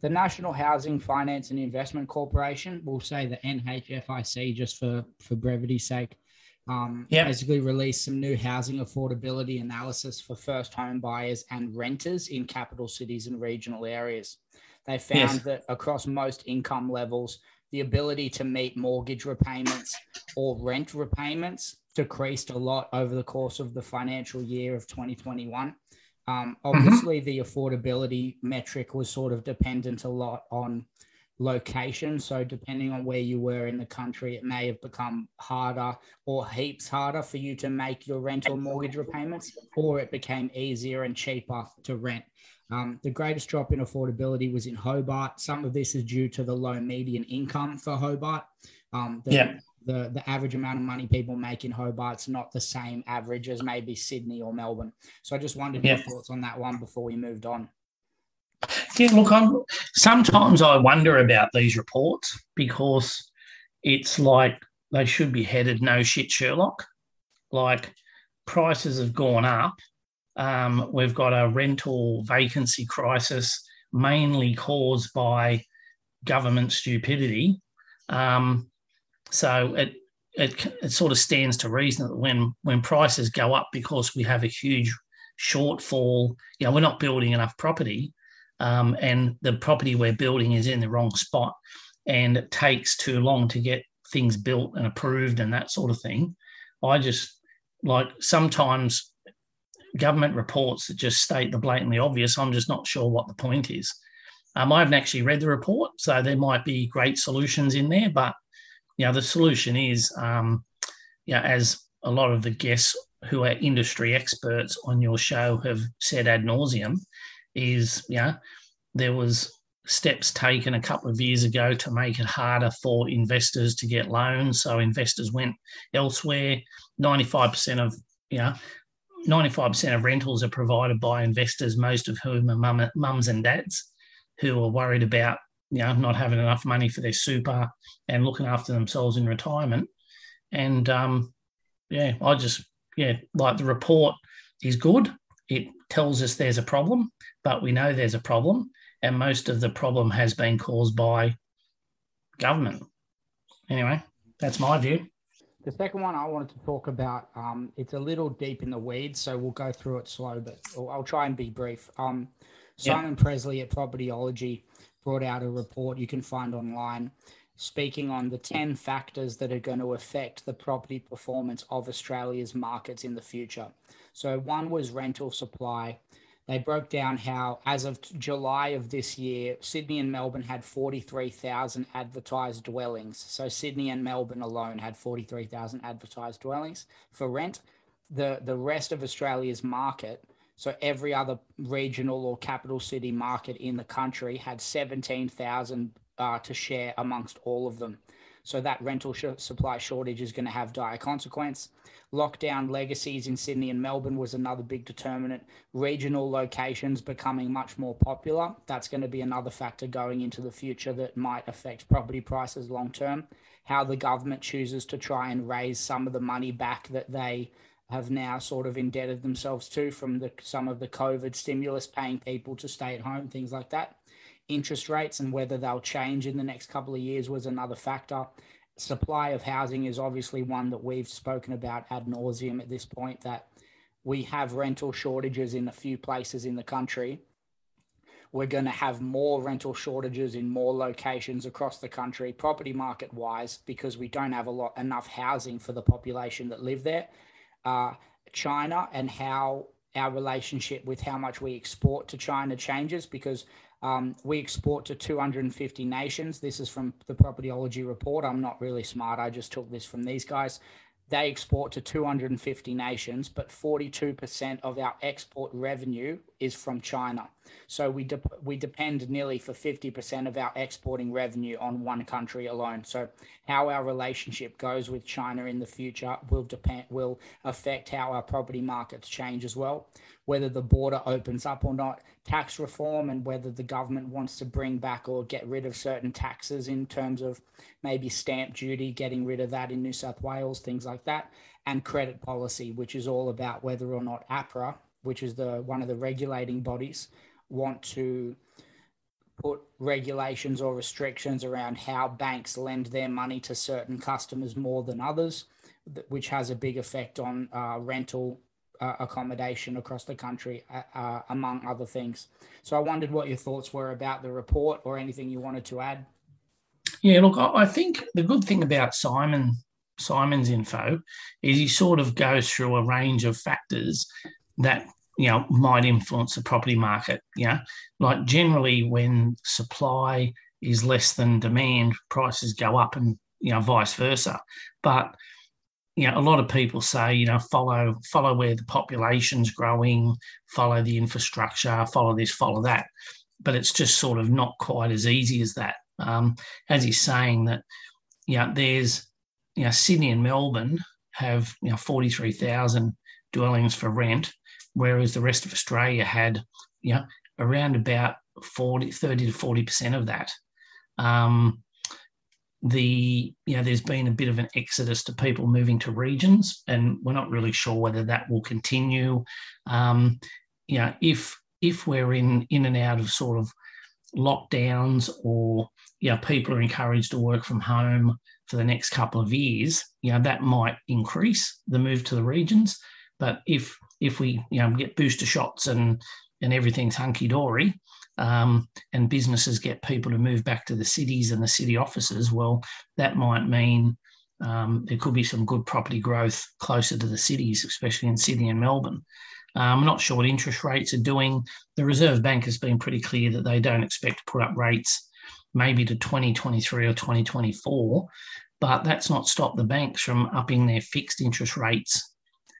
the National Housing Finance and Investment Corporation, we'll say the NHFIC just for, for brevity's sake, um, Yep. basically released some new housing affordability analysis for first home buyers and renters in capital cities and regional areas. They found Yes. that across most income levels, the ability to meet mortgage repayments or rent repayments decreased a lot over the course of the financial year of 2021. Um, obviously, the affordability metric was sort of dependent a lot on location. So, depending on where you were in the country, it may have become harder or heaps harder for you to make your rent or mortgage repayments, or it became easier and cheaper to rent. Um, the greatest drop in affordability was in Hobart. Some of this is due to the low median income for Hobart. Um, the, Yeah. the, the average amount of money people make in Hobart's not the same average as maybe Sydney or Melbourne. So I just wondered your thoughts on that one before we moved on. Yeah, look, I'm, sometimes I wonder about these reports because it's like they should be headed no shit Sherlock. Like prices have gone up. Um, we've got a rental vacancy crisis mainly caused by government stupidity. Um, so it, it it sort of stands to reason that when when prices go up because we have a huge shortfall, you know, we're not building enough property um, and the property we're building is in the wrong spot and it takes too long to get things built and approved and that sort of thing. I just like sometimes government reports that just state the blatantly obvious. I'm just not sure what the point is. Um, I haven't actually read the report, so there might be great solutions in there, but know the solution is, um, as a lot of the guests who are industry experts on your show have said ad nauseum, is know there was steps taken a couple of years ago to make it harder for investors to get loans. So investors went elsewhere. 95% of know 95% of rentals are provided by investors most of whom are mum, mums and dads who are worried about you know not having enough money for their super and looking after themselves in retirement and um yeah i just yeah like the report is good it tells us there's a problem but we know there's a problem, and most of the problem has been caused by government. Anyway, that's my view. The second one I wanted to talk about, um, it's a little deep in the weeds, so we'll go through it slow, but I'll I'll try and be brief. Um, Yeah. Simon Pressley at Propertyology brought out a report you can find online speaking on the 10 factors that are going to affect the property performance of Australia's markets in the future. So, one was rental supply. They broke down how, as of July of this year, Sydney and Melbourne had 43,000 advertised dwellings. So, Sydney and Melbourne alone had 43,000 advertised dwellings for rent. The, the rest of Australia's market, so every other regional or capital city market in the country, had 17,000 uh, to share amongst all of them. So, that rental sh- supply shortage is going to have dire consequence. Lockdown legacies in Sydney and Melbourne was another big determinant. Regional locations becoming much more popular. That's going to be another factor going into the future that might affect property prices long term. How the government chooses to try and raise some of the money back that they have now sort of indebted themselves to from the some of the COVID stimulus, paying people to stay at home, things like that. Interest rates and whether they'll change in the next couple of years was another factor. Supply of housing is obviously one that we've spoken about ad nauseum at this point that we have rental shortages in a few places in the country. We're going to have more rental shortages in more locations across the country property market wise because we don't have a lot enough housing for the population that live there uh, china and how our relationship with how much we export to china changes because um, we export to 250 nations. This is from the Propertyology report. I'm not really smart. I just took this from these guys. They export to 250 nations, but 42% of our export revenue is from China. So we de- we depend nearly for 50% of our exporting revenue on one country alone. So how our relationship goes with China in the future will depend will affect how our property markets change as well. Whether the border opens up or not, tax reform, and whether the government wants to bring back or get rid of certain taxes in terms of maybe stamp duty, getting rid of that in New South Wales, things like that, and credit policy, which is all about whether or not APRA, which is the one of the regulating bodies, want to put regulations or restrictions around how banks lend their money to certain customers more than others, which has a big effect on uh, rental uh, accommodation across the country, uh, uh, among other things. So I wondered what your thoughts were about the report or anything you wanted to add. Yeah, look, I think the good thing about Simon Simon's info is he sort of goes through a range of factors that you know might influence the property market. Yeah, like generally when supply is less than demand, prices go up, and you know vice versa. But you know, a lot of people say, you know, follow follow where the population's growing, follow the infrastructure, follow this, follow that. But it's just sort of not quite as easy as that. Um, as he's saying that, yeah, there's, you know, Sydney and Melbourne have, you know, 43,000 dwellings for rent, whereas the rest of Australia had, you know, around about 40, 30 to 40% of that. Um, the you know there's been a bit of an exodus to people moving to regions and we're not really sure whether that will continue. Um, you know if if we're in in and out of sort of lockdowns or you know people are encouraged to work from home for the next couple of years you know that might increase the move to the regions. But if if we you know get booster shots and and everything's hunky dory um, and businesses get people to move back to the cities and the city offices, well, that might mean um, there could be some good property growth closer to the cities, especially in Sydney and Melbourne. Uh, I'm not sure what interest rates are doing. The Reserve Bank has been pretty clear that they don't expect to put up rates maybe to 2023 or 2024, but that's not stopped the banks from upping their fixed interest rates.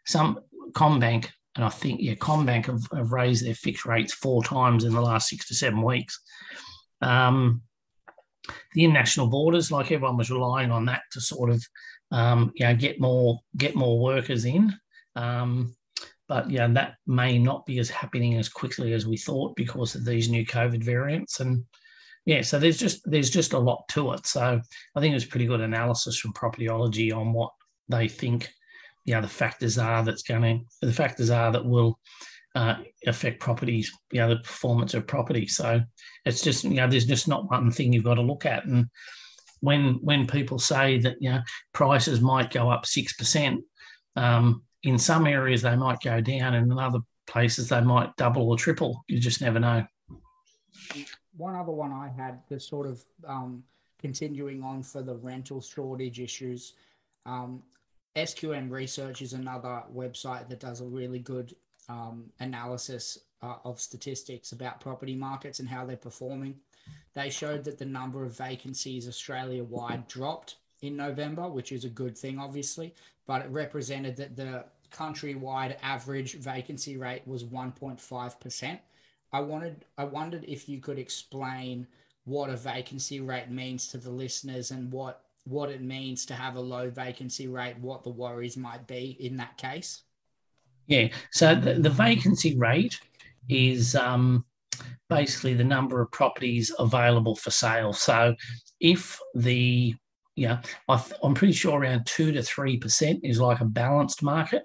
Some CommBank and I think, yeah, CommBank have, have raised their fixed rates four times in the last six to seven weeks. Um, the international borders, like everyone was relying on that to sort of, um, you know, get more get more workers in. Um, but yeah, that may not be as happening as quickly as we thought because of these new COVID variants. And yeah, so there's just there's just a lot to it. So I think it was pretty good analysis from Propertyology on what they think the factors are that's going to the factors are that will uh, affect properties, you know, the performance of property. So it's just you know there's just not one thing you've got to look at. And when when people say that you know prices might go up six percent, um, in some areas they might go down, and in other places they might double or triple. You just never know. One other one I had, the sort of um, continuing on for the rental shortage issues. Um, SQM Research is another website that does a really good um, analysis uh, of statistics about property markets and how they're performing. They showed that the number of vacancies Australia wide dropped in November, which is a good thing, obviously, but it represented that the countrywide average vacancy rate was 1.5%. I wanted I wondered if you could explain what a vacancy rate means to the listeners and what what it means to have a low vacancy rate, what the worries might be in that case? Yeah, so the, the vacancy rate is um, basically the number of properties available for sale. So if the yeah, I am pretty sure around two to three percent is like a balanced market.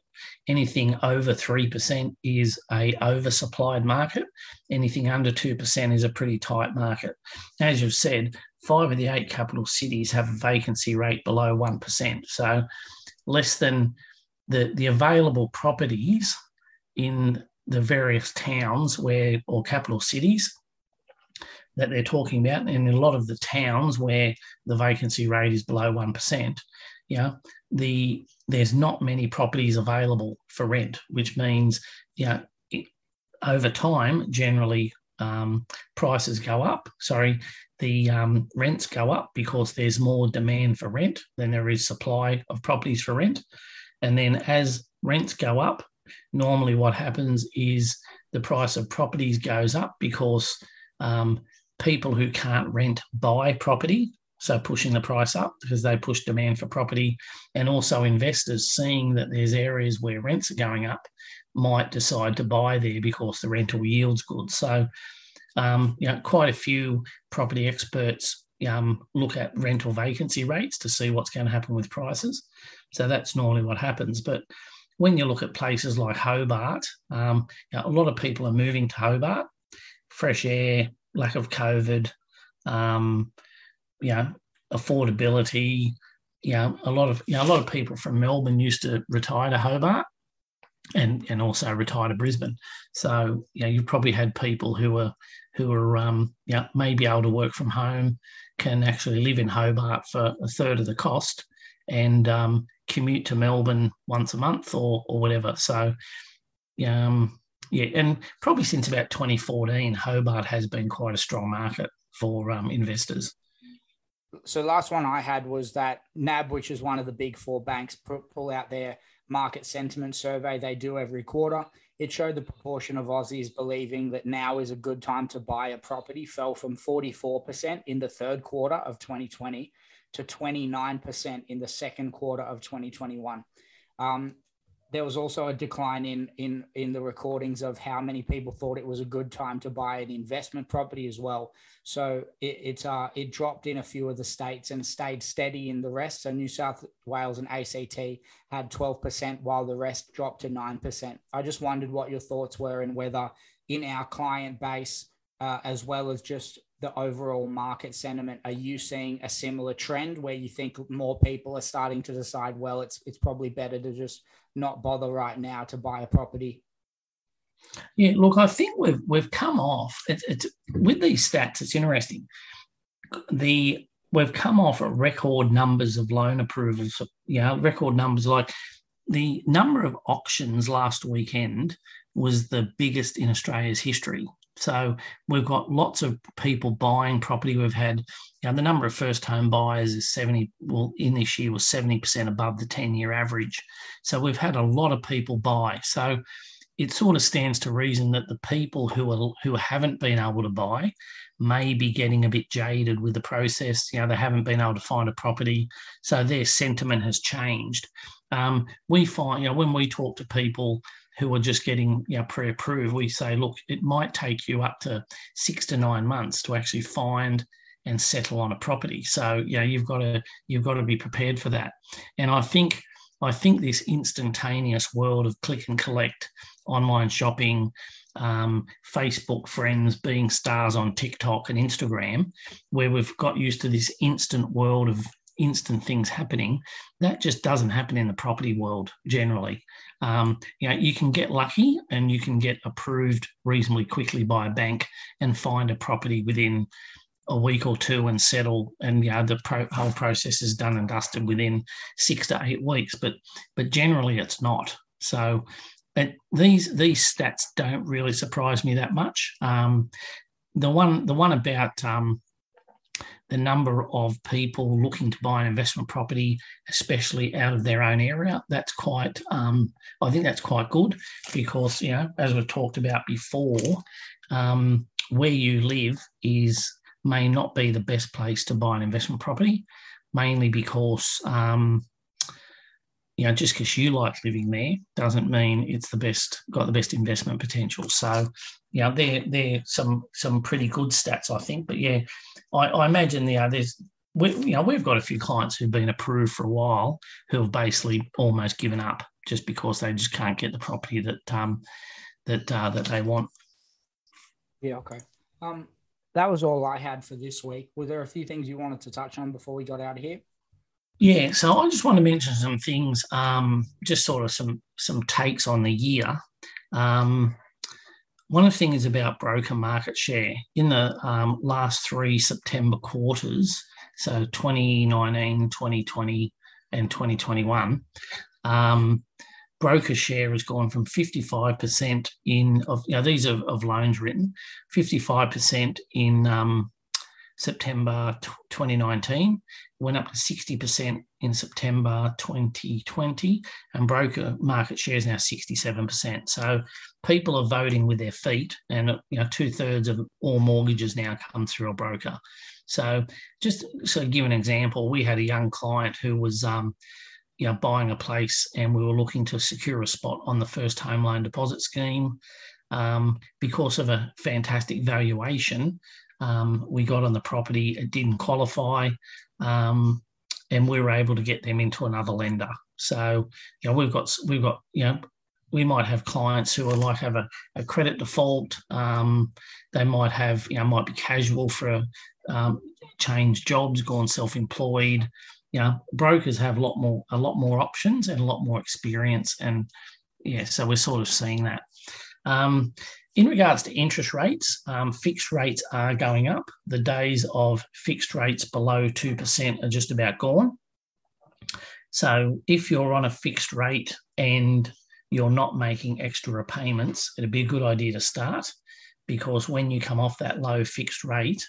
Anything over three percent is a oversupplied market. Anything under two percent is a pretty tight market. As you've said, five of the eight capital cities have a vacancy rate below 1%. So less than the, the available properties in the various towns where or capital cities that they're talking about, and in a lot of the towns where the vacancy rate is below one percent, you know, the there's not many properties available for rent, which means you know, over time, generally um, prices go up. Sorry, the um, rents go up because there's more demand for rent than there is supply of properties for rent. And then as rents go up, normally what happens is the price of properties goes up because um, people who can't rent buy property. So pushing the price up because they push demand for property, and also investors seeing that there's areas where rents are going up might decide to buy there because the rental yield's good. So um, you know, quite a few property experts um, look at rental vacancy rates to see what's going to happen with prices. So that's normally what happens. But when you look at places like Hobart, um, you know, a lot of people are moving to Hobart, fresh air, lack of COVID, um, you know, affordability. You know, a lot of you know, a lot of people from Melbourne used to retire to Hobart and and also retire to Brisbane. So you know, you've probably had people who are who are um, you know, maybe able to work from home, can actually live in Hobart for a third of the cost, and um, commute to Melbourne once a month or or whatever. So, um, yeah, and probably since about 2014, Hobart has been quite a strong market for um, investors. So, last one I had was that NAB, which is one of the big four banks, pull out their market sentiment survey they do every quarter. It showed the proportion of Aussies believing that now is a good time to buy a property fell from 44% in the third quarter of 2020 to 29% in the second quarter of 2021. Um, there was also a decline in in in the recordings of how many people thought it was a good time to buy an investment property as well. So it it, uh, it dropped in a few of the states and stayed steady in the rest. So New South Wales and ACT had 12%, while the rest dropped to 9%. I just wondered what your thoughts were and whether in our client base, uh, as well as just the overall market sentiment, are you seeing a similar trend where you think more people are starting to decide, well, it's it's probably better to just not bother right now to buy a property? Yeah, look, I think we've we've come off. It's, it's with these stats. It's interesting. The we've come off at record numbers of loan approvals. You know, record numbers like the number of auctions last weekend was the biggest in Australia's history. So we've got lots of people buying property. We've had, you know, the number of first home buyers is 70, well, in this year was 70% above the 10 year average. So we've had a lot of people buy. So it sort of stands to reason that the people who are who haven't been able to buy may be getting a bit jaded with the process. You know, they haven't been able to find a property, so their sentiment has changed. Um, we find, you know, when we talk to people who are just getting you know, pre-approved, we say, look, it might take you up to six to nine months to actually find and settle on a property. So yeah, you've got to you've got to be prepared for that. And I think I think this instantaneous world of click and collect, online shopping, um, Facebook friends being stars on TikTok and Instagram, where we've got used to this instant world of instant things happening. That just doesn't happen in the property world generally. Um, you know, you can get lucky and you can get approved reasonably quickly by a bank and find a property within a week or two and settle, and you know the pro- whole process is done and dusted within six to eight weeks. But but generally, it's not. So it, these these stats don't really surprise me that much. Um, the one the one about um, the number of people looking to buy an investment property, especially out of their own area. That's quite, um, I think that's quite good because, you know, as we've talked about before, um, where you live is may not be the best place to buy an investment property, mainly because, um, you know, just because you like living there doesn't mean it's the best, got the best investment potential. So, you know, they're, they're some, some pretty good stats, I think. But yeah, I, I imagine there's we, you know we've got a few clients who've been approved for a while who have basically almost given up just because they just can't get the property that um that uh, that they want. Yeah. Okay. Um, that was all I had for this week. Were there a few things you wanted to touch on before we got out of here? Yeah, so I just want to mention some things, um, just sort of some some takes on the year. Um, one of the things about broker market share in the um, last three September quarters, so 2019, 2020, and 2021, um, broker share has gone from 55% in of you know these are of loans written, 55% in um, September 2019, went up to 60% in September 2020, and broker market share is now 67%. So people are voting with their feet, and you know two thirds of all mortgages now come through a broker. So just to give an example, we had a young client who was um, you know buying a place, and we were looking to secure a spot on the first home loan deposit scheme. Um, because of a fantastic valuation, um, we got on the property. It didn't qualify, um, and we were able to get them into another lender. So, you know, we've got we've got you know we might have clients who are like have a, a credit default. Um, they might have, you know, might be casual for um, change jobs, gone self-employed. You know, brokers have a lot more a lot more options and a lot more experience, and yeah, so we're sort of seeing that. Um, in regards to interest rates, um, fixed rates are going up. The days of fixed rates below 2% are just about gone. So if you're on a fixed rate and you're not making extra repayments, it'd be a good idea to start because when you come off that low fixed rate,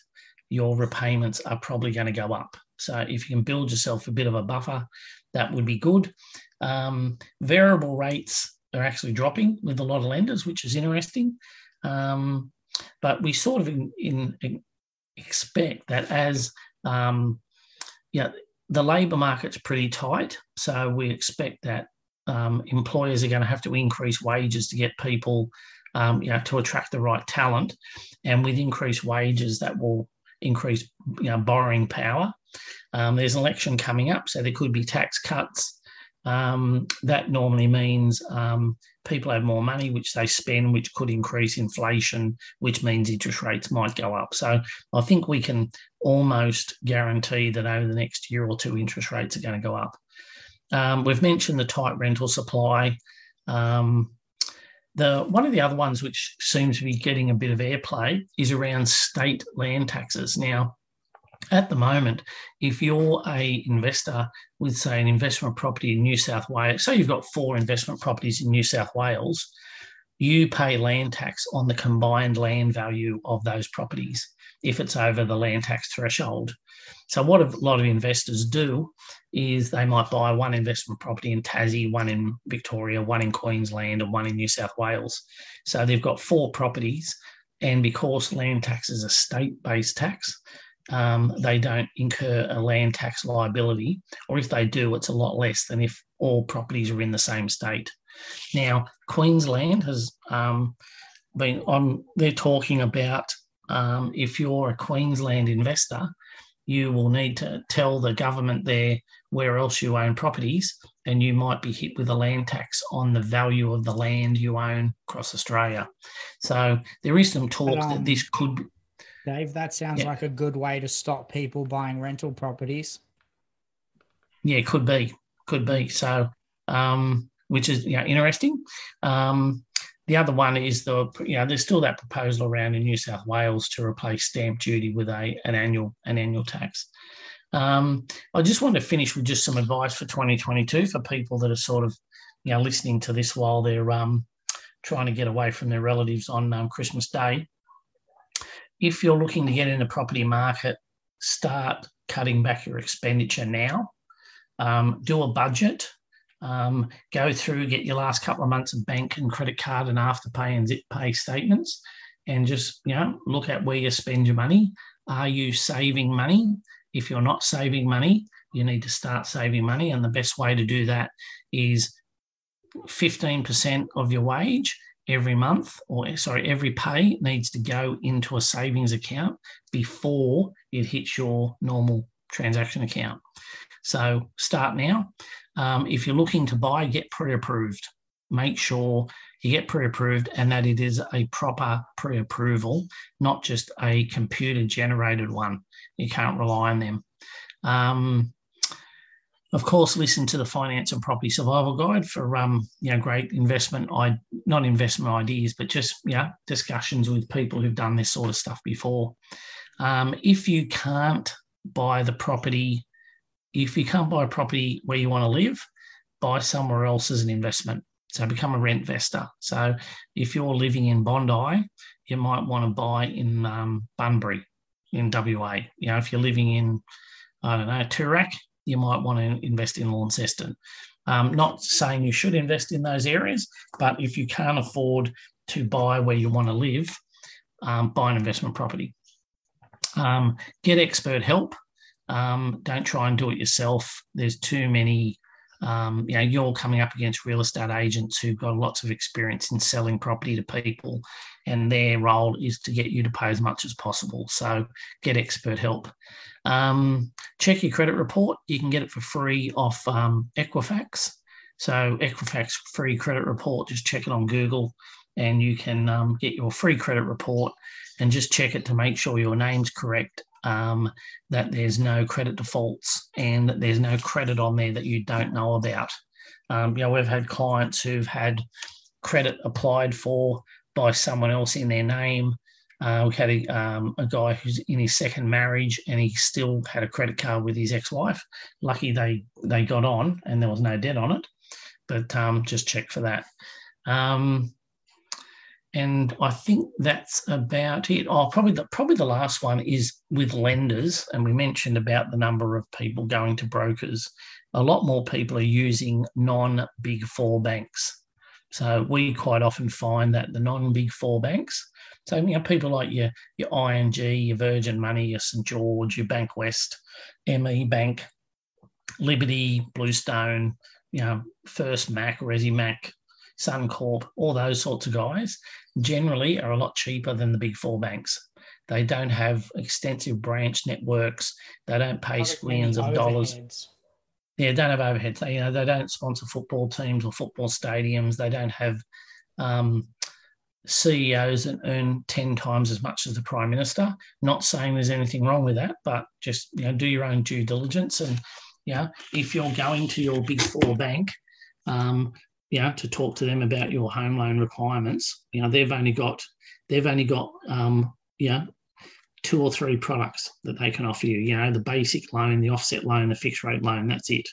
your repayments are probably going to go up. So if you can build yourself a bit of a buffer, that would be good. Um, variable rates are actually dropping with a lot of lenders, which is interesting. Um, but we sort of in, in, in expect that as um, the labour market's pretty tight, so we expect that um, employers are going to have to increase wages to get people, um, you know, to attract the right talent, and with increased wages, that will increase you know, borrowing power. Um, there's an election coming up, so there could be tax cuts. Um, that normally means um, people have more money, which they spend, which could increase inflation, which means interest rates might go up. So I think we can almost guarantee that over the next year or two, interest rates are going to go up. Um, we've mentioned the tight rental supply. Um, the one of the other ones which seems to be getting a bit of airplay is around state land taxes. Now, at the moment, if you're a investor with, say, an investment property in New South Wales, say you've got four investment properties in New South Wales, you pay land tax on the combined land value of those properties if it's over the land tax threshold. So, what a lot of investors do is they might buy one investment property in Tassie, one in Victoria, one in Queensland, and one in New South Wales. So, they've got four properties. And because land tax is a state based tax, um, they don't incur a land tax liability, or if they do, it's a lot less than if all properties are in the same state. Now, Queensland has um, been on, they're talking about um, if you're a Queensland investor, you will need to tell the government there where else you own properties, and you might be hit with a land tax on the value of the land you own across Australia. So there is some talk but, um, that this could Dave, that sounds yeah. like a good way to stop people buying rental properties. Yeah, could be, could be. So, um, which is you know, interesting. Um, the other one is the you know there's still that proposal around in New South Wales to replace stamp duty with a an annual an annual tax. Um, I just want to finish with just some advice for 2022 for people that are sort of you know listening to this while they're um, trying to get away from their relatives on um, Christmas Day if you're looking to get in the property market, start cutting back your expenditure now. Um, do a budget. Um, go through, get your last couple of months of bank and credit card and afterpay and zip pay statements, and just you know look at where you spend your money. Are you saving money? If you're not saving money, you need to start saving money, and the best way to do that is 15% of your wage every month or sorry every pay needs to go into a savings account before it hits your normal transaction account. So start now. Um, if you're looking to buy get pre-approved. Make sure you get pre-approved and that it is a proper pre-approval not just a computer generated one. You can't rely on them. Um, of course, listen to the Finance and Property Survival Guide for um, you know great investment, I not investment ideas, but just yeah discussions with people who've done this sort of stuff before. Um, if you can't buy the property, if you can't buy a property where you want to live, buy somewhere else as an investment. So become a rent investor. So if you're living in Bondi, you might want to buy in um, Bunbury in WA. You know, if you're living in I don't know Toorak, you might want to invest in Launceston. Um, not saying you should invest in those areas, but if you can't afford to buy where you want to live, um, buy an investment property. Um, get expert help. Um, don't try and do it yourself. There's too many. Um, you know, you're coming up against real estate agents who've got lots of experience in selling property to people, and their role is to get you to pay as much as possible. So get expert help. Um, check your credit report. You can get it for free off um, Equifax. So Equifax free credit report, just check it on Google and you can um, get your free credit report and just check it to make sure your name's correct, um, that there's no credit defaults and that there's no credit on there that you don't know about. Um, you know, we've had clients who've had credit applied for by someone else in their name. Uh, we had a, um, a, guy who's in his second marriage and he still had a credit card with his ex-wife. Lucky they they got on and there was no debt on it, but um, just check for that. Um, and I think that's about it. Oh, probably the probably the last one is with lenders, and we mentioned about the number of people going to brokers. A lot more people are using non-big four banks. So we quite often find that the non-big four banks, so you know people like your your ING, your Virgin Money, your St George, your Bankwest, ME Bank, Liberty, Bluestone, you know, Firstmac, Resimac, Suncorp, all those sorts of guys generally are a lot cheaper than the big four banks. They don't have extensive branch networks. They don't pay millions of dollars. Yeah, don't have overheads. They, you know, they don't sponsor football teams or football stadiums. They don't have um, CEOs that earn 10 times as much as the Prime Minister. Not saying there's anything wrong with that, but just you know, do your own due diligence. And yeah, if you're going to your big four bank, um, you know, to talk to them about your home loan requirements. You know, they've only got they've only got um, you know, two or three products that they can offer you. You know, the basic loan, the offset loan, the fixed rate loan. That's it.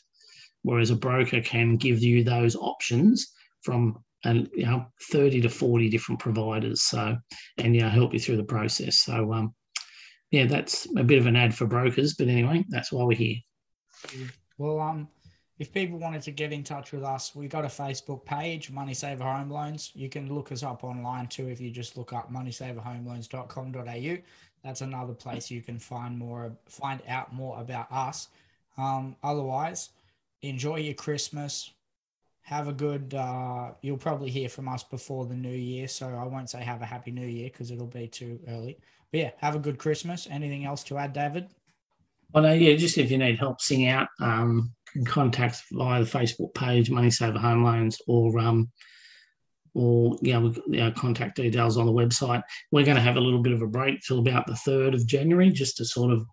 Whereas a broker can give you those options from and you know 30 to 40 different providers. So and you know help you through the process. So um, yeah, that's a bit of an ad for brokers, but anyway, that's why we're here. Well, um, if people wanted to get in touch with us, we've got a Facebook page, Money Saver Home Loans. You can look us up online too if you just look up moneysaverhomeloans.com.au. That's another place you can find more, find out more about us. Um, otherwise, enjoy your Christmas. Have a good. Uh, you'll probably hear from us before the new year, so I won't say have a happy new year because it'll be too early. But yeah, have a good Christmas. Anything else to add, David? Well, no, yeah, just if you need help sing out, um, contact via the Facebook page, Money Saver Home Loans, or um, or yeah, our contact details on the website. We're going to have a little bit of a break till about the third of January, just to sort of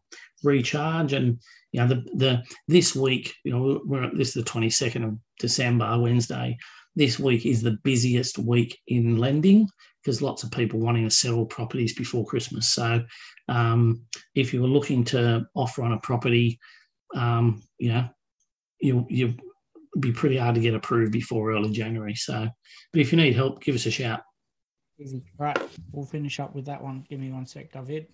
recharge. And you know, the the this week, you know, we're this is the twenty second of December, Wednesday. This week is the busiest week in lending because lots of people wanting to sell properties before Christmas. So, um, if you were looking to offer on a property, um, you know, you you be pretty hard to get approved before early January. So, but if you need help, give us a shout. Easy. All right, we'll finish up with that one. Give me one sec, David.